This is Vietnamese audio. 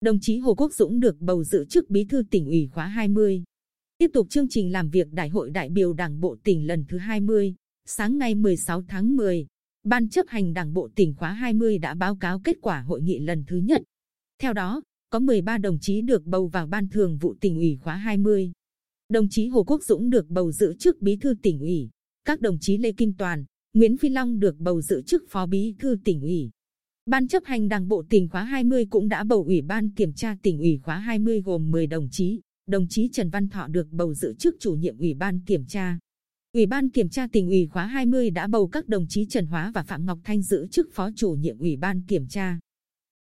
Đồng chí Hồ Quốc Dũng được bầu giữ chức bí thư tỉnh ủy khóa 20. Tiếp tục chương trình làm việc Đại hội đại biểu Đảng bộ tỉnh lần thứ 20. Sáng ngày 16 tháng 10, Ban chấp hành Đảng bộ tỉnh khóa 20 đã báo cáo kết quả hội nghị lần thứ nhất. Theo đó, có 13 đồng chí được bầu vào Ban thường vụ tỉnh ủy khóa 20. Đồng chí Hồ Quốc Dũng được bầu giữ chức bí thư tỉnh ủy. Các đồng chí Lê Kim Toàn, Nguyễn Phi Long được bầu giữ chức phó bí thư tỉnh ủy. Ban chấp hành Đảng bộ tỉnh khóa 20 cũng đã bầu ủy ban kiểm tra tỉnh ủy khóa 20 gồm 10 đồng chí. Đồng chí Trần Văn Thọ được bầu giữ chức chủ nhiệm ủy ban kiểm tra. Ủy ban kiểm tra tỉnh ủy khóa 20 đã bầu các đồng chí Trần Hóa và Phạm Ngọc Thanh giữ chức phó chủ nhiệm ủy ban kiểm tra.